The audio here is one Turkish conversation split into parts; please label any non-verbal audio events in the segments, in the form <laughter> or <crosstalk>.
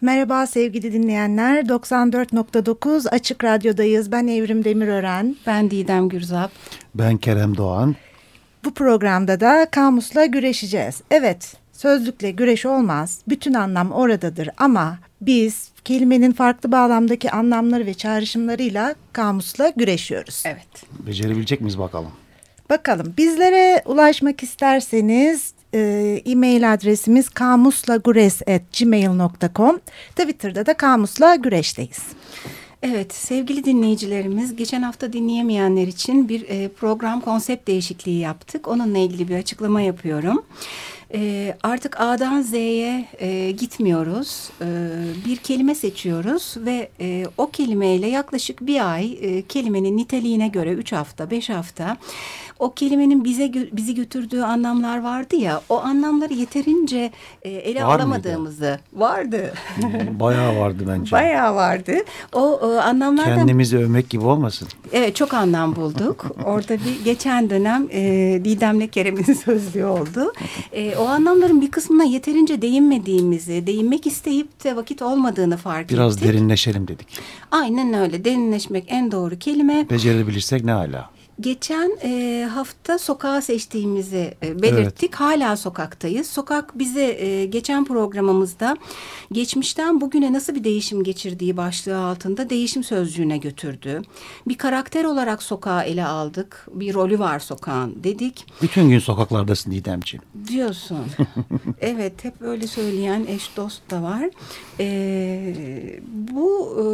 Merhaba sevgili dinleyenler. 94.9 Açık Radyo'dayız. Ben Evrim Demirören. Ben Didem Gürzap. Ben Kerem Doğan. Bu programda da kamusla güreşeceğiz. Evet, sözlükle güreş olmaz. Bütün anlam oradadır ama biz kelimenin farklı bağlamdaki anlamları ve çağrışımlarıyla kamusla güreşiyoruz. Evet. Becerebilecek miyiz bakalım? Bakalım bizlere ulaşmak isterseniz e-mail adresimiz kamuslagures.gmail.com Twitter'da da kamusla güreşteyiz. Evet sevgili dinleyicilerimiz geçen hafta dinleyemeyenler için bir e, program konsept değişikliği yaptık. Onunla ilgili bir açıklama yapıyorum. E, artık A'dan Z'ye e, gitmiyoruz. E, bir kelime seçiyoruz ve e, o kelimeyle yaklaşık bir ay e, kelimenin niteliğine göre üç hafta, beş hafta o kelimenin bize bizi götürdüğü anlamlar vardı ya o anlamları yeterince e, ele Var alamadığımızı mıydı? vardı. Bayağı vardı bence. Bayağı vardı. O e, anlamlardan kendimizi övmek gibi olmasın. Evet çok anlam bulduk. <laughs> Orada bir geçen dönem e, Didem'le Kerem'in <laughs> sözlüğü oldu. E, o anlamların bir kısmına yeterince değinmediğimizi, değinmek isteyip de vakit olmadığını fark Biraz ettik. Biraz derinleşelim dedik. Aynen öyle. Derinleşmek en doğru kelime. Becerebilirsek ne hala. Geçen e, hafta sokağa seçtiğimizi e, belirttik. Evet. Hala sokaktayız. Sokak bize e, geçen programımızda geçmişten bugüne nasıl bir değişim geçirdiği başlığı altında değişim sözcüğüne götürdü. Bir karakter olarak sokağı ele aldık. Bir rolü var sokağın dedik. Bütün gün sokaklardasın Didemciğim. Diyorsun. <laughs> evet hep öyle söyleyen eş dost da var. E, bu e,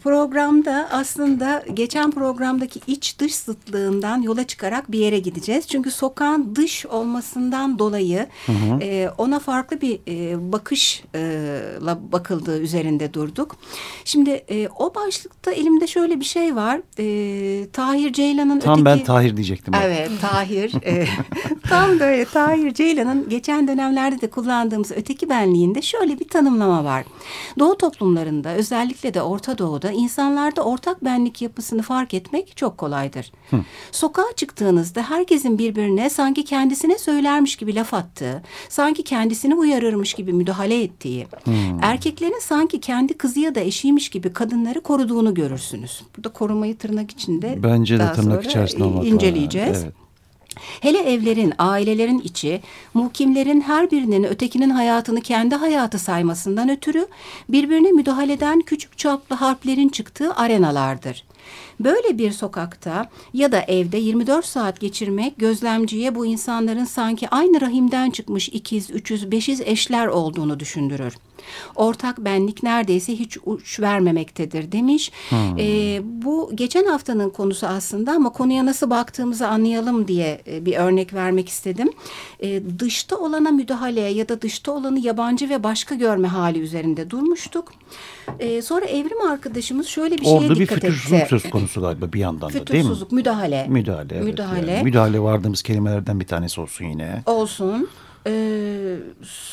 programda aslında geçen programdaki iç dış zıtlığı mantığından yola çıkarak bir yere gideceğiz. Çünkü sokağın dış olmasından dolayı hı hı. E, ona farklı bir e, bakışla bakıldığı üzerinde durduk. Şimdi e, o başlıkta elimde şöyle bir şey var. E, Tahir Ceylan'ın Tam öteki... ben Tahir diyecektim. Evet <laughs> Tahir. e, tam böyle Tahir Ceylan'ın geçen dönemlerde de kullandığımız öteki benliğinde şöyle bir tanımlama var. Doğu toplumlarında özellikle de Orta Doğu'da insanlarda ortak benlik yapısını fark etmek çok kolaydır. Hı. Sokağa çıktığınızda herkesin birbirine sanki kendisine söylermiş gibi laf attığı, sanki kendisini uyarırmış gibi müdahale ettiği, hmm. erkeklerin sanki kendi kızı ya da eşiymiş gibi kadınları koruduğunu görürsünüz. Burada korumayı tırnak içinde Bence de tırnak içerisinde olmak inceleyeceğiz. Evet. Hele evlerin, ailelerin içi, muhkimlerin her birinin ötekinin hayatını kendi hayatı saymasından ötürü birbirine müdahaleden küçük çaplı harplerin çıktığı arenalardır. Böyle bir sokakta ya da evde 24 saat geçirmek gözlemciye bu insanların sanki aynı rahimden çıkmış ikiz, üçüz, beşiz eşler olduğunu düşündürür. Ortak benlik neredeyse hiç uç vermemektedir demiş. Hmm. E, bu geçen haftanın konusu aslında ama konuya nasıl baktığımızı anlayalım diye e, bir örnek vermek istedim. E, dışta olana müdahale ya da dışta olanı yabancı ve başka görme hali üzerinde durmuştuk. E, sonra evrim arkadaşımız şöyle bir Orada şeye dikkat etti. Orada bir söz konusu galiba bir yandan da değil mi? müdahale. Müdahale, evet. Müdahale. Yani. Müdahale vardığımız kelimelerden bir tanesi olsun yine. Olsun. Ee,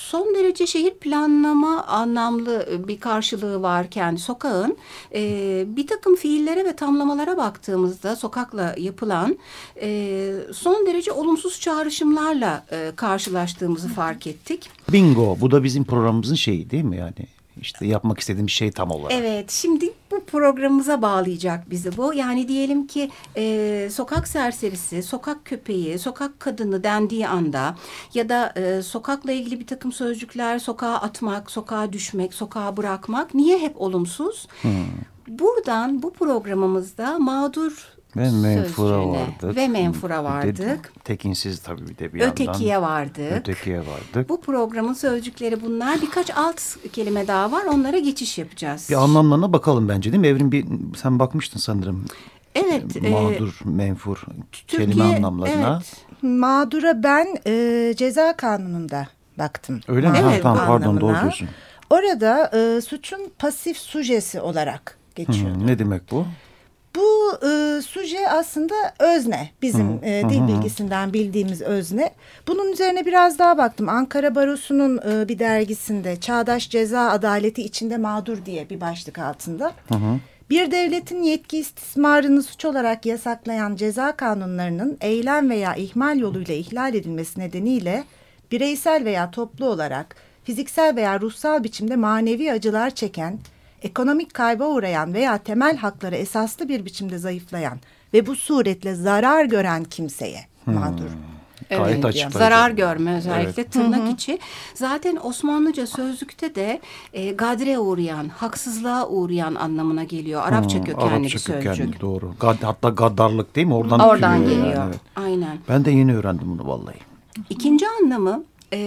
son derece şehir planlama anlamlı bir karşılığı varken sokağın e, bir takım fiillere ve tamlamalara baktığımızda sokakla yapılan e, son derece olumsuz çağrışımlarla e, karşılaştığımızı fark ettik. Bingo bu da bizim programımızın şeyi değil mi yani? İşte yapmak istediğim şey tam olarak. Evet şimdi programımıza bağlayacak bizi bu. Yani diyelim ki e, sokak serserisi, sokak köpeği, sokak kadını dendiği anda ya da e, sokakla ilgili bir takım sözcükler sokağa atmak, sokağa düşmek, sokağa bırakmak niye hep olumsuz? Hmm. Buradan bu programımızda mağdur ve menfura vardık. Ve menfura vardık. tekinsiz tabii bir de bir Ötekiye yandan. vardık. Ötekiye vardık. Bu programın sözcükleri bunlar. Birkaç alt kelime daha var. Onlara geçiş yapacağız. Bir anlamlarına bakalım bence değil mi? Evrim bir sen bakmıştın sanırım. Evet. E, mağdur, e, menfur Türkiye, kelime anlamlarına. Evet. Mağdura ben e, ceza kanununda baktım. Öyle mi? Evet, ha, tamam pardon doğru diyorsun. Orada e, suçun pasif sujesi olarak geçiyor. Hmm, ne demek bu? Bu e, suje aslında özne. Bizim e, dil bilgisinden bildiğimiz özne. Bunun üzerine biraz daha baktım. Ankara Barosu'nun e, bir dergisinde Çağdaş Ceza Adaleti içinde mağdur diye bir başlık altında. Hı hı. Bir devletin yetki istismarını suç olarak yasaklayan ceza kanunlarının eylem veya ihmal yoluyla ihlal edilmesi nedeniyle bireysel veya toplu olarak fiziksel veya ruhsal biçimde manevi acılar çeken, ekonomik kayba uğrayan veya temel hakları esaslı bir biçimde zayıflayan ve bu suretle zarar gören kimseye mağdur. Gayet Evet, açıklayıcı. zarar görme özellikle tırnak içi. Zaten Osmanlıca sözlükte de e, gadre uğrayan, haksızlığa uğrayan anlamına geliyor. Arapça Hmm, kökenli Arapça bir sözcük. kökenli, doğru. Gad, hatta gaddarlık değil mi? Oradan, Oradan geliyor. yani, evet. Aynen. Ben de yeni öğrendim bunu vallahi. İkinci anlamı e,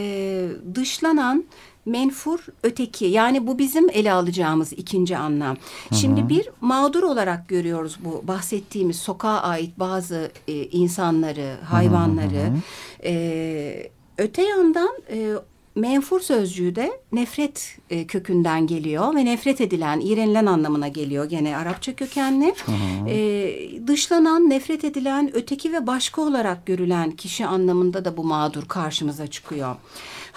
dışlanan, menfur, öteki. Yani bu bizim ele alacağımız ikinci anlam. Şimdi bir mağdur olarak görüyoruz bu bahsettiğimiz sokağa ait bazı e, insanları, hayvanları. E, öte yandan e, menfur sözcüğü de nefret e, kökünden geliyor ve nefret edilen, iğrenilen anlamına geliyor gene Arapça kökenli. E, dışlanan, nefret edilen, öteki ve başka olarak görülen kişi anlamında da bu mağdur karşımıza çıkıyor.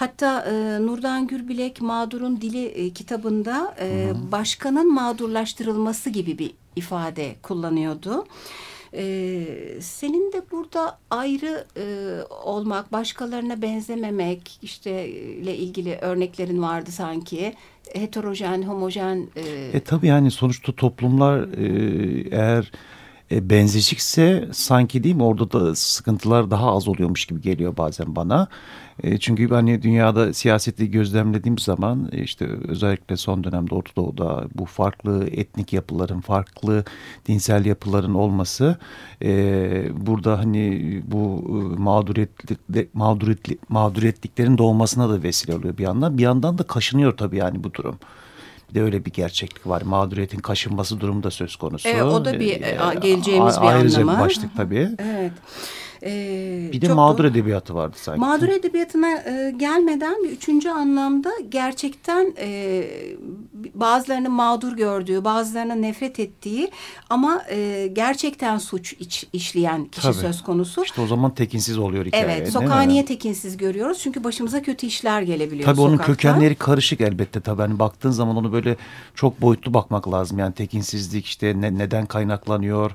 Hatta e, Nurdan Gürbilek Mağdurun Dili e, kitabında e, başkanın mağdurlaştırılması gibi bir ifade kullanıyordu. Ee, senin de burada ayrı e, olmak, başkalarına benzememek işte ile ilgili örneklerin vardı sanki. Heterojen, homojen. E, E tabii yani sonuçta toplumlar e, eğer e, benzeşikse sanki değil mi orada da sıkıntılar daha az oluyormuş gibi geliyor bazen bana. E, çünkü hani dünyada siyaseti gözlemlediğim zaman e, işte özellikle son dönemde Orta Doğu'da bu farklı etnik yapıların, farklı dinsel yapıların olması e, burada hani bu e, mağduriyetlik, mağduriyetli, mağduriyetliklerin doğmasına da vesile oluyor bir yandan. Bir yandan da kaşınıyor tabii yani bu durum. Bir de öyle bir gerçeklik var. Mağduriyetin kaşınması durumu da söz konusu. Evet, o da bir, Ee, e, geleceğimiz bir ayrıca anlamı. bir başlık tabii. evet. Ee, Bir de mağdur doğru. edebiyatı vardı sanki. Mağdur edebiyatına e, gelmeden bir üçüncü anlamda gerçekten e, bazılarının mağdur gördüğü, bazılarının nefret ettiği ama e, gerçekten suç iç- işleyen kişi Tabii. söz konusu. İşte o zaman tekinsiz oluyor hikaye. Evet, sokağı niye tekinsiz görüyoruz? Çünkü başımıza kötü işler gelebiliyor Tabii onun sokakta. kökenleri karışık elbette tabii. Hani baktığın zaman onu böyle çok boyutlu bakmak lazım. Yani tekinsizlik işte ne, neden kaynaklanıyor?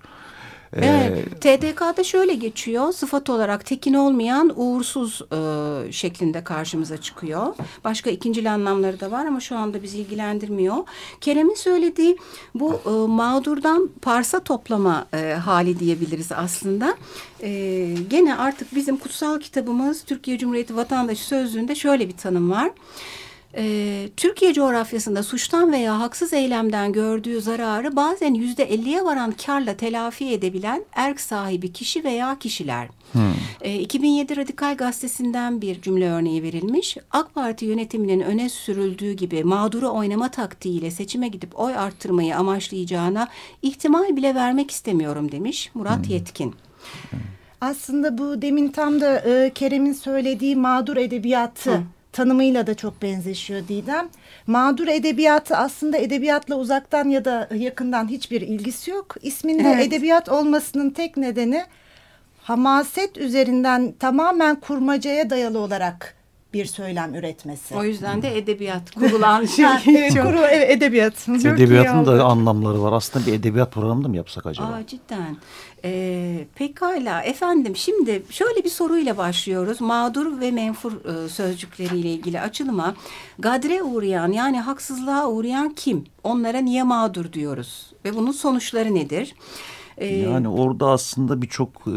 Ee, Evet, TDK'da şöyle geçiyor. Sıfat olarak tekin olmayan uğursuz e, şeklinde karşımıza çıkıyor. Başka ikincil anlamları da var ama şu anda bizi ilgilendirmiyor. Kerem'in söylediği bu e, mağdurdan parsa toplama e, hali diyebiliriz aslında. E, gene artık bizim kutsal kitabımız Türkiye Cumhuriyeti Vatandaşı Sözlüğü'nde şöyle bir tanım var. Ee, Türkiye coğrafyasında suçtan veya haksız eylemden gördüğü zararı bazen yüzde elliye varan karla telafi edebilen erk sahibi kişi veya kişiler. Ee, 2007 Radikal Gazetesi'nden bir cümle örneği verilmiş. AK Parti yönetiminin öne sürüldüğü gibi mağduru oynama taktiğiyle seçime gidip oy arttırmayı amaçlayacağına ihtimal bile vermek istemiyorum demiş Murat Yetkin. Aslında bu demin tam da e, Kerem'in söylediği mağdur edebiyatı Hı. Tanımıyla da çok benzeşiyor Didem. Mağdur edebiyatı aslında edebiyatla uzaktan ya da yakından hiçbir ilgisi yok. İsminde Evet. edebiyat olmasının tek nedeni hamaset üzerinden tamamen kurmacaya dayalı olarak bir söylem üretmesi. O yüzden de edebiyat kurulan <laughs> şey. Evet, Çok- kuru, evet, edebiyat. Çok Edebiyatın da anlamları var. Aslında bir edebiyat programı da mı yapsak acaba? Aa, cidden. Ee, pekala efendim şimdi şöyle bir soruyla başlıyoruz. Mağdur ve menfur e, sözcükleriyle ilgili açılıma. Gadre uğrayan yani haksızlığa uğrayan kim? Onlara niye mağdur diyoruz? Ve bunun sonuçları nedir? Ee, Yani orada aslında birçok e,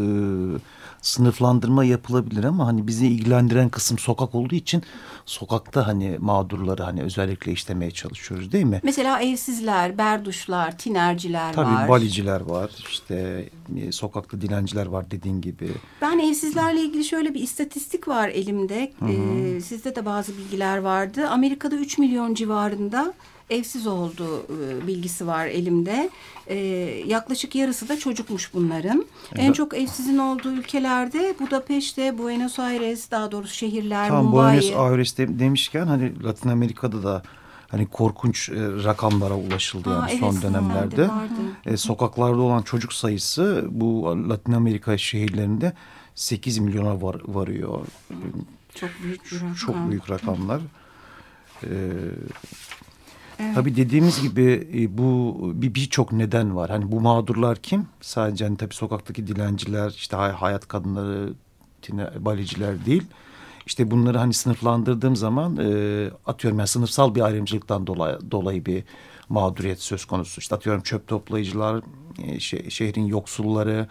sınıflandırma yapılabilir ama hani bizi ilgilendiren kısım sokak olduğu için sokakta hani mağdurları hani özellikle işlemeye çalışıyoruz değil mi? Mesela evsizler, berduşlar, tinerciler Tabii var. baliciler var işte e, sokakta dilenciler var dediğin gibi. Ben evsizlerle ilgili şöyle bir istatistik var elimde. Ee, sizde de bazı bilgiler vardı. Amerika'da 3 milyon civarında evsiz olduğu e, bilgisi var elimde. Ee, yaklaşık yarısı da çocukmuş bunların. En Evet. çok evsizin olduğu ülkelerde Budapeşte, Buenos Aires daha doğrusu şehirler, Tam Mumbai. Buenos Aires de- demişken hani Latin Amerika'da da hani korkunç e, rakamlara ulaşıldı Aa, yani evet, son dönemlerde. vardı. E, sokaklarda olan çocuk sayısı bu Latin Amerika şehirlerinde 8 milyona var, varıyor. Çok büyük bir rakam. Çok büyük rakamlar. Ee, Tabii dediğimiz gibi e, bu bir birçok neden var. Hani bu mağdurlar kim? Sadece hani tabii sokaktaki dilenciler, işte hay- hayat kadınları, tine- baliciler değil. işte bunları hani sınıflandırdığım zaman e, atıyorum yani sınıfsal bir ayrımcılıktan dolayı, dolayı bir mağduriyet söz konusu. İşte atıyorum çöp toplayıcılar, e, şe, şehrin yoksulları,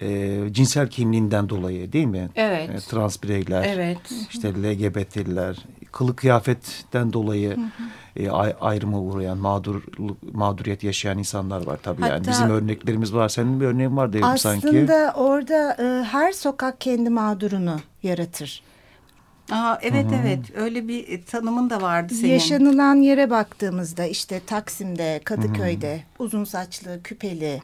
e, cinsel kimliğinden dolayı değil mi? Evet. E, trans bireyler, evet. işte LGBT'liler, kılık kıyafetten dolayı hı hı. E, ayrıma uğrayan, mağdur mağduriyet yaşayan insanlar var tabii Hatta, yani. Bizim örneklerimiz var. Senin bir örneğin var diyelim sanki. Aslında orada e, her sokak kendi mağdurunu yaratır. Aa, evet Hı -hı. evet öyle bir tanımın da vardı senin. Yaşanılan yere baktığımızda işte Taksim'de, Kadıköy'de Hı -hı. uzun saçlı, küpeli,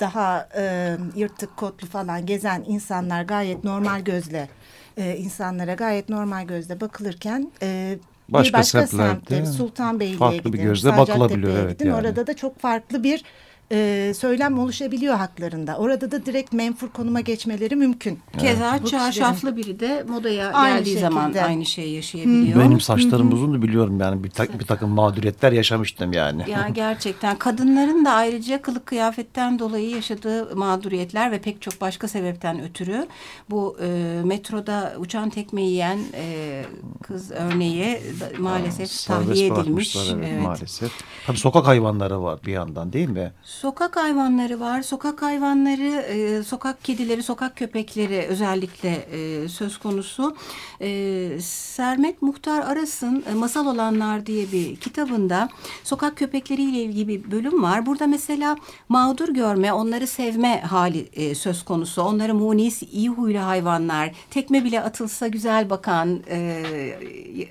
daha e, yırtık kotlu falan gezen insanlar gayet normal gözle e, insanlara gayet normal gözle bakılırken e, başka bir başka semtte Sultanbeyli'ye gidin, bir gözle bakılabiliyor. Evet, gidin. Yani. Orada da çok farklı bir e, söylem oluşabiliyor haklarında. Orada da direkt menfur konuma geçmeleri mümkün. Keza evet. çarşaflı biri de modaya aynı geldiği şekilde. zaman aynı şeyi yaşayabiliyor. Benim saçlarım uzun da biliyorum yani bir, ta bir takım mağduriyetler yaşamıştım yani. Ya <laughs> gerçekten kadınların da ayrıca kılık kıyafetten dolayı yaşadığı mağduriyetler ve pek çok başka sebepten ötürü bu e, metroda uçan tekme yiyen e, kız örneği maalesef ha, tahliye edilmiş. Evet, evet. Maalesef. Tabii sokak hayvanları var bir yandan değil mi? Sokak hayvanları var. Sokak hayvanları, e, sokak kedileri, sokak köpekleri özellikle e, söz konusu. E, Sermet Muhtar Aras'ın Masal Olanlar diye bir kitabında sokak köpekleriyle ilgili bir bölüm var. Burada mesela mağdur görme, onları sevme hali söz konusu. Onları munis, iyi huylu hayvanlar, tekme bile atılsa güzel bakan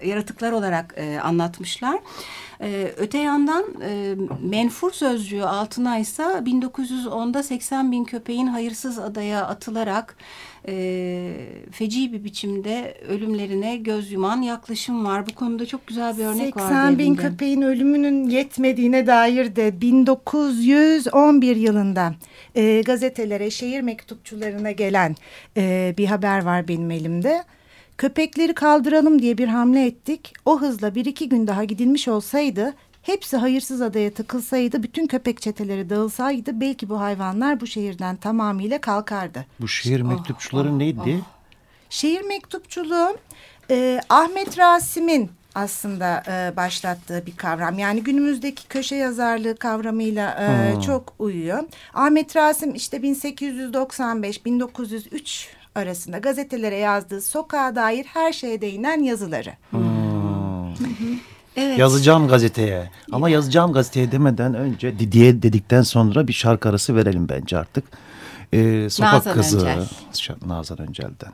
yaratıklar olarak anlatmışlar. E, öte yandan e, menfur sözcüğü altına ise 1910'da 80 bin köpeğin hayırsız adaya atılarak e, feci bir biçimde ölümlerine göz yuman yaklaşım var. Bu konuda çok güzel bir örnek 80 var. 80 bin köpeğin ölümünün yetmediğine dair de 1911 yılında e, gazetelere, şehir mektupçularına gelen e, bir haber var benim elimde. Köpekleri kaldıralım diye bir hamle ettik. O hızla bir iki gün daha gidilmiş olsaydı hepsi hayırsız adaya tıkılsaydı bütün köpek çeteleri dağılsaydı belki bu hayvanlar bu şehirden tamamıyla kalkardı. Bu şehir mektupçuları oh, neydi? Oh. Şehir mektupçuluğu e, Ahmet Rasim'in aslında e, başlattığı bir kavram. Yani günümüzdeki köşe yazarlığı kavramıyla e, hmm. çok uyuyor. Ahmet Rasim işte 1895-1903 arasında gazetelere yazdığı sokağa dair her şeye değinen yazıları. Hmm. Evet. Yazacağım gazeteye. Ama yazacağım gazeteye demeden önce diye dedikten sonra bir şarkı arası verelim bence artık. Ee, Sokak Nazan Kızı. Öncel. Nazan Öncel'den.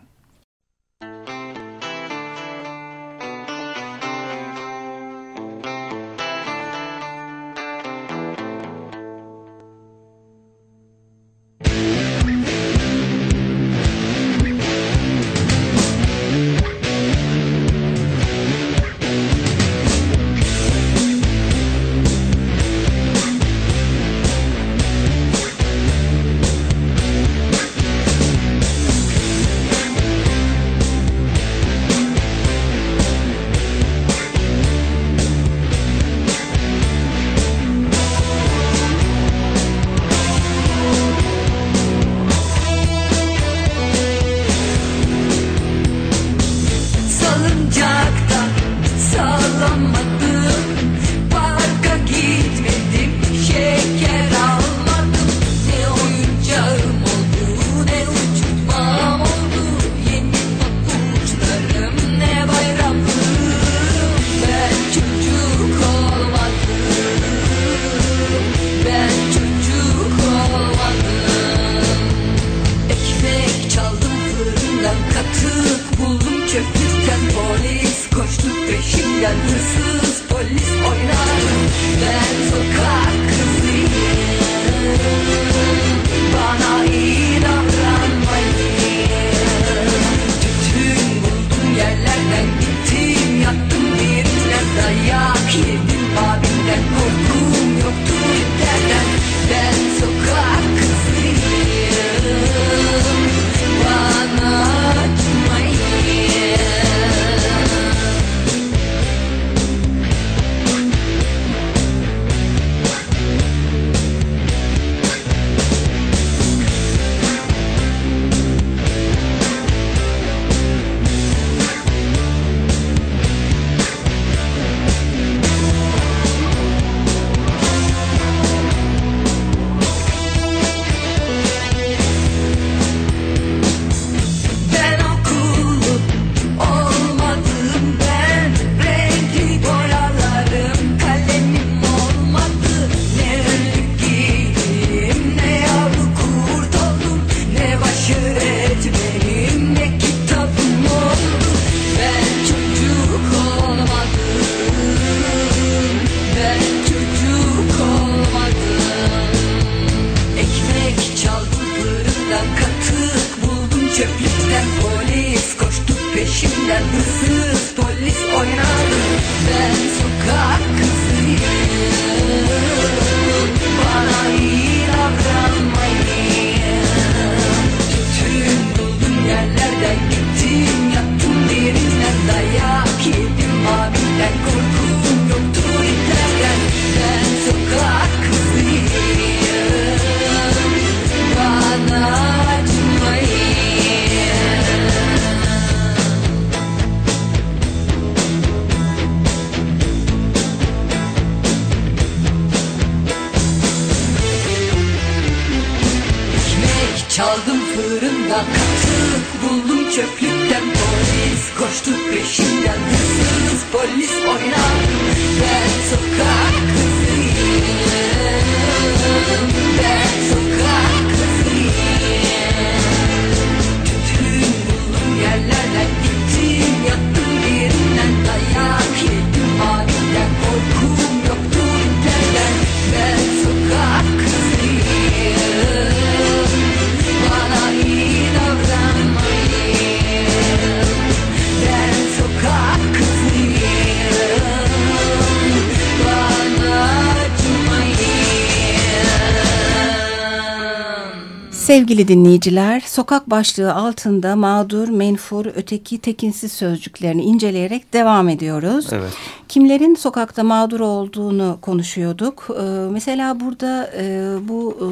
Sevgili dinleyiciler, sokak başlığı altında mağdur, menfur, öteki, tekinsiz sözcüklerini inceleyerek devam ediyoruz. Evet. Kimlerin sokakta mağdur olduğunu konuşuyorduk. Ee, mesela burada e, bu e,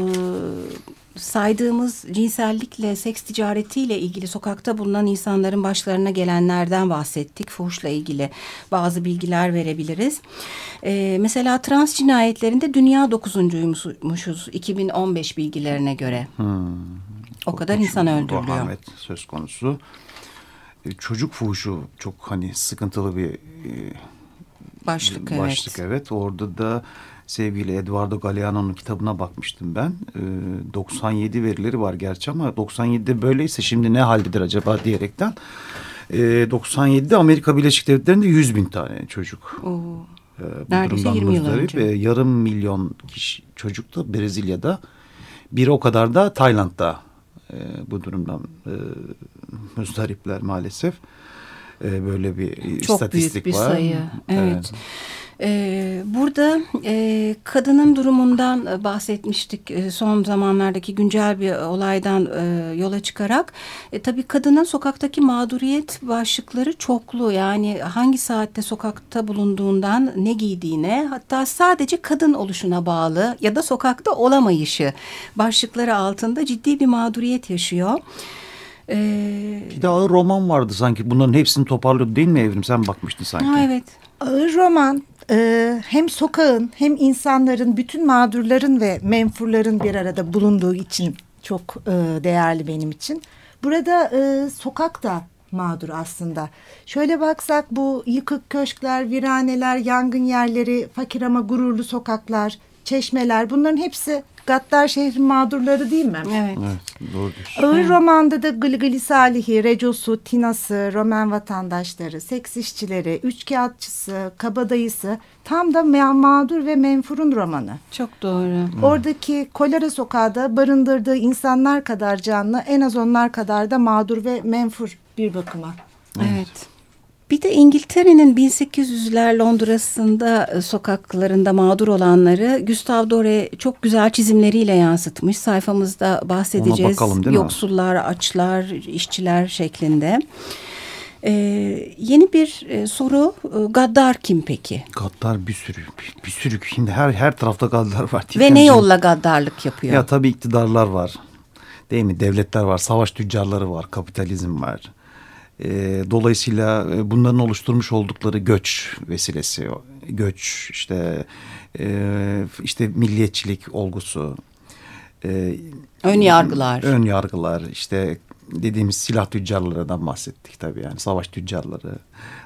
saydığımız cinsellikle, seks ticaretiyle ilgili sokakta bulunan insanların başlarına gelenlerden bahsettik. Fuhuşla ilgili bazı bilgiler verebiliriz. Ee, mesela trans cinayetlerinde dünya dokuzuncuymuşuz 2015 bilgilerine göre. O kadar insan öldürülüyor. Ahmet söz konusu. E, Çocuk fuhuşu çok hani sıkıntılı bir e, Başlık, evet. başlık evet. Orada da sevgili Eduardo Galeano'nun kitabına bakmıştım ben. E, 97 verileri var gerçi ama 97'de böyleyse şimdi ne haldedir acaba diyerekten. E, 97'de Amerika Birleşik Devletleri'nde 100 bin tane çocuk. Oo. e, bu Neredeyse durumdan 20 yıl muzdarip. önce. E, yarım milyon kişi çocuk da Brezilya'da. Bir o kadar da Tayland'da e, bu durumdan e, muzdaripler maalesef. E, böyle bir Çok istatistik büyük bir var. sayı. Evet. Ee, burada e, kadının durumundan e, bahsetmiştik e, son zamanlardaki güncel bir olaydan e, yola çıkarak. E, tabii kadının sokaktaki mağduriyet başlıkları çoklu. Yani hangi saatte sokakta bulunduğundan ne giydiğine hatta sadece kadın oluşuna bağlı ya da sokakta olamayışı başlıkları altında ciddi bir mağduriyet yaşıyor. Ee, Bir de ağır roman vardı sanki. Bunların hepsini toparlıyordu değil mi Evrim? Sen bakmıştın sanki. ha, evet. Ağır roman e, hem sokağın hem insanların bütün mağdurların ve menfurların bir arada bulunduğu için çok e, değerli benim için. Burada e, sokak da mağdur aslında. Şöyle baksak bu yıkık köşkler, viraneler, yangın yerleri, fakir ama gururlu sokaklar, çeşmeler bunların hepsi Gaddar şehrin mağdurları değil mi? Evet. Evet, doğru diyorsun. Ağır romanda da Gılgıli Salih'i, Recos'u, Tina'sı, Roman vatandaşları, seks işçileri, üçkağıtçısı, kabadayısı tam da ma- mağdur ve menfurun romanı. Çok doğru. Oradaki kolera sokağında barındırdığı insanlar kadar canlı en az onlar kadar da mağdur ve menfur bir bakıma. Evet. Bir de İngiltere'nin 1800'ler Londra'sında e, sokaklarında mağdur olanları Gustav Dore çok güzel çizimleriyle yansıtmış. Sayfamızda bahsedeceğiz. bakalım, değil mi? Yoksullar, açlar, işçiler şeklinde. Ee, yeni bir e, soru. E, Gaddar kim peki? Gaddar bir sürü. Bir, bir sürü. Şimdi her her tarafta gaddar var. Ve ne yolla gaddarlık yapıyor? Ya tabii iktidarlar var. Değil mi? Devletler var. Savaş tüccarları var. Kapitalizm var. Ee, dolayısıyla e, bunların oluşturmuş oldukları göç vesilesi, göç işte e, işte milliyetçilik olgusu, e, Ön yargılar. ön yargılar, işte dediğimiz silah tüccarlarından bahsettik tabii yani savaş tüccarları.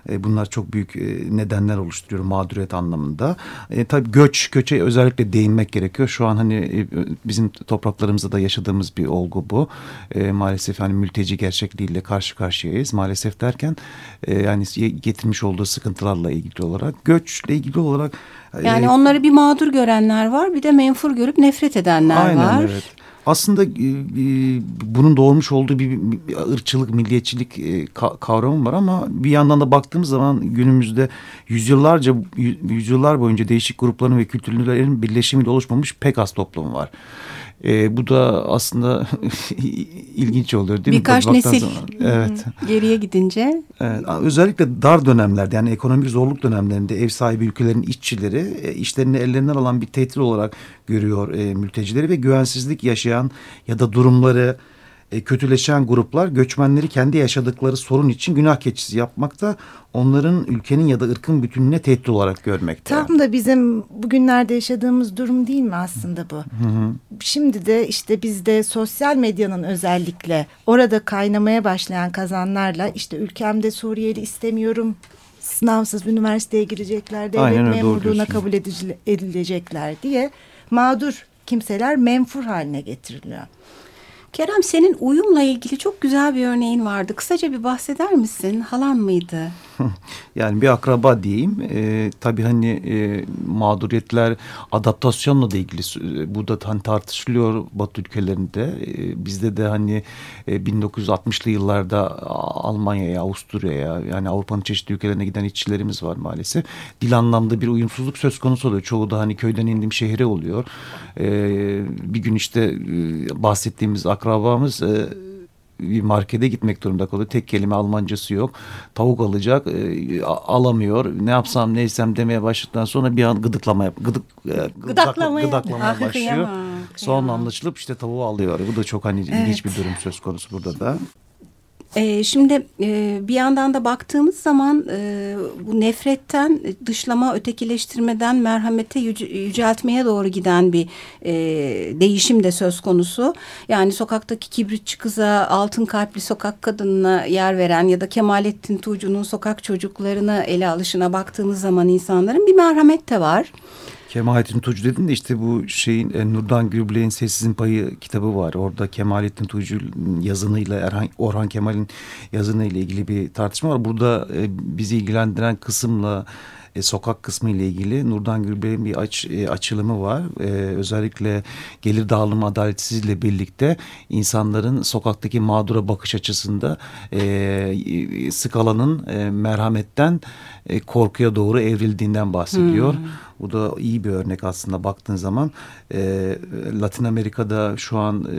E, bunlar çok büyük e, nedenler oluşturuyor mağduriyet anlamında. E, tabii göç, göçe özellikle değinmek gerekiyor. Şu an hani e, bizim topraklarımızda da yaşadığımız bir olgu bu. E, maalesef hani mülteci gerçekliğiyle karşı karşıyayız. Maalesef derken e, yani getirmiş olduğu sıkıntılarla ilgili olarak göçle ilgili olarak e, Yani onları bir mağdur görenler var, bir de menfur görüp nefret edenler Aynen var. evet. Aslında e, e, bunun doğurmuş olduğu bir, bir ırkçılık, milliyetçilik e, ka- kavramı var ama bir yandan da baktığımız zaman günümüzde yüzyıllarca yü- yüzyıllar boyunca değişik grupların ve kültürlerin birleşimiyle oluşmamış pek az toplum var. E, bu da aslında <laughs> ilginç oluyor değil Birkaç mi? Baktığın nesil. zaman. Evet. Geriye gidince Evet, özellikle dar dönemlerde yani ekonomik zorluk dönemlerinde ev sahibi ülkelerin işçileri e, işlerini ellerinden alan bir tehdit olarak görüyor e, mültecileri ve güvensizlik yaşayan ya da durumları e, kötüleşen gruplar göçmenleri kendi yaşadıkları sorun için günah keçisi yapmakta, onların ülkenin ya da ırkın bütününe tehdit olarak görmekte. Tam da bizim bugünlerde yaşadığımız durum değil mi aslında bu? Şimdi de işte bizde sosyal medyanın özellikle orada kaynamaya başlayan kazanlarla işte ülkemde Suriyeli istemiyorum sınavsız üniversiteye girecekler, devlet Aynen memurluğuna kabul edilecekler diye mağdur kimseler menfur haline getiriliyor. Kerem senin uyumla ilgili çok güzel bir örneğin vardı. Kısaca bir bahseder misin? Halan mıydı? <laughs> Yani bir akraba diyeyim. E, tabii hani e, mağduriyetler adaptasyonla da ilgili e, bu da hani tartışılıyor Batı ülkelerinde. E, bizde de hani e, 1960'lı yıllarda Almanya'ya, Avusturya'ya yani Avrupa'nın çeşitli ülkelerine giden işçilerimiz var maalesef. Dil anlamda bir uyumsuzluk söz konusu oluyor. Çoğu da hani köyden indiğim şehre oluyor. E, bir gün işte e, bahsettiğimiz akrabamız e, bir markete gitmek durumunda kalıyor. Tek kelime Almancası yok. Tavuk alacak, e, alamıyor. Ne yapsam ne etsem demeye başladıktan sonra bir an gıdıklamaya gıdık e, gıdakla- Gıdaklamaya. gıdaklamaya Ah, başlıyor. kıyamam, Sonra anlaşılıp işte tavuğu alıyor. Bu da çok hani ilginç bir durum söz konusu burada da. Ee, şimdi e, bir yandan da baktığımız zaman e, bu nefretten, dışlama, ötekileştirmeden merhamete yüce- yüceltmeye doğru giden bir e, değişim de söz konusu. Yani sokaktaki kibritçi kıza, altın kalpli sokak kadınına yer veren ya da Kemalettin Tuğcu'nun sokak çocuklarını ele alışına baktığımız zaman insanların bir merhamet de var. Kemalettin Tuğcu dedin de işte bu şeyin e, Nurdan Gürbilek'in Sessizin Payı kitabı var. Orada Kemalettin Tuğcu'nun yazınıyla Erhan, Orhan Kemal'in yazınıyla ilgili bir tartışma var. Burada e, bizi ilgilendiren kısımla e, sokak kısmı ile ilgili Nurdan Gürbilek'in bir aç, e, açılımı var. E, özellikle gelir dağılımı adaletsizliğiyle birlikte insanların sokaktaki mağdura bakış açısında e, skalanın e, merhametten e, korkuya doğru evrildiğinden bahsediyor. Bu da iyi bir örnek aslında baktığın zaman. E, Latin Amerika'da şu an e,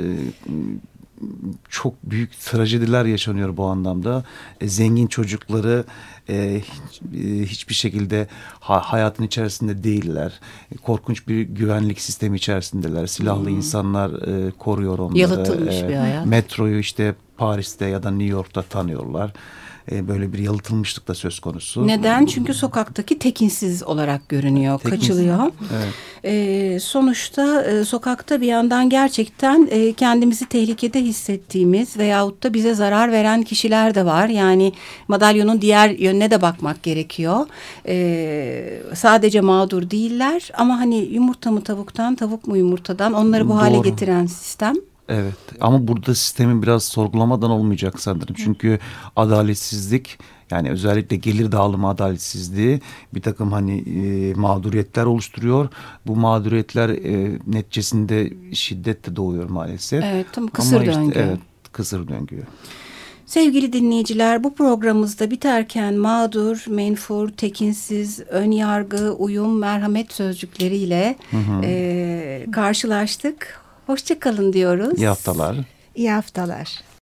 çok büyük trajediler yaşanıyor bu anlamda. E, zengin çocukları e, hiç- e, hiçbir şekilde ha- hayatın içerisinde değiller. E, korkunç bir güvenlik sistemi içerisindeler. Silahlı insanlar e, koruyor onları. Yalıtılmış E, bir hayat. Metroyu işte Paris'te ya da New York'ta tanıyorlar. E, böyle bir yalıtılmışlık da söz konusu. Neden? Çünkü sokaktaki tekinsiz olarak görünüyor, Tekinsiz. kaçılıyor. Evet. Ee, sonuçta e, sokakta bir yandan gerçekten e, kendimizi tehlikede hissettiğimiz veyahut da bize zarar veren kişiler de var. Yani madalyonun diğer yönüne de bakmak gerekiyor. Ee, sadece mağdur değiller ama hani yumurta mı tavuktan, tavuk mu yumurtadan onları bu hale Doğru. getiren sistem. Evet ama burada sistemin biraz sorgulamadan olmayacak sanırım. Çünkü adaletsizlik yani özellikle gelir dağılımı adaletsizliği bir takım hani e, mağduriyetler oluşturuyor. Bu mağduriyetler e, neticesinde şiddet de doğuyor maalesef. Evet, tam kısır Ama işte, döngü. evet kısır döngü. Sevgili dinleyiciler bu programımızda biterken mağdur, menfur, tekinsiz, ön yargı, uyum, merhamet sözcükleriyle e, karşılaştık. Hoşçakalın diyoruz. İyi haftalar. İyi haftalar.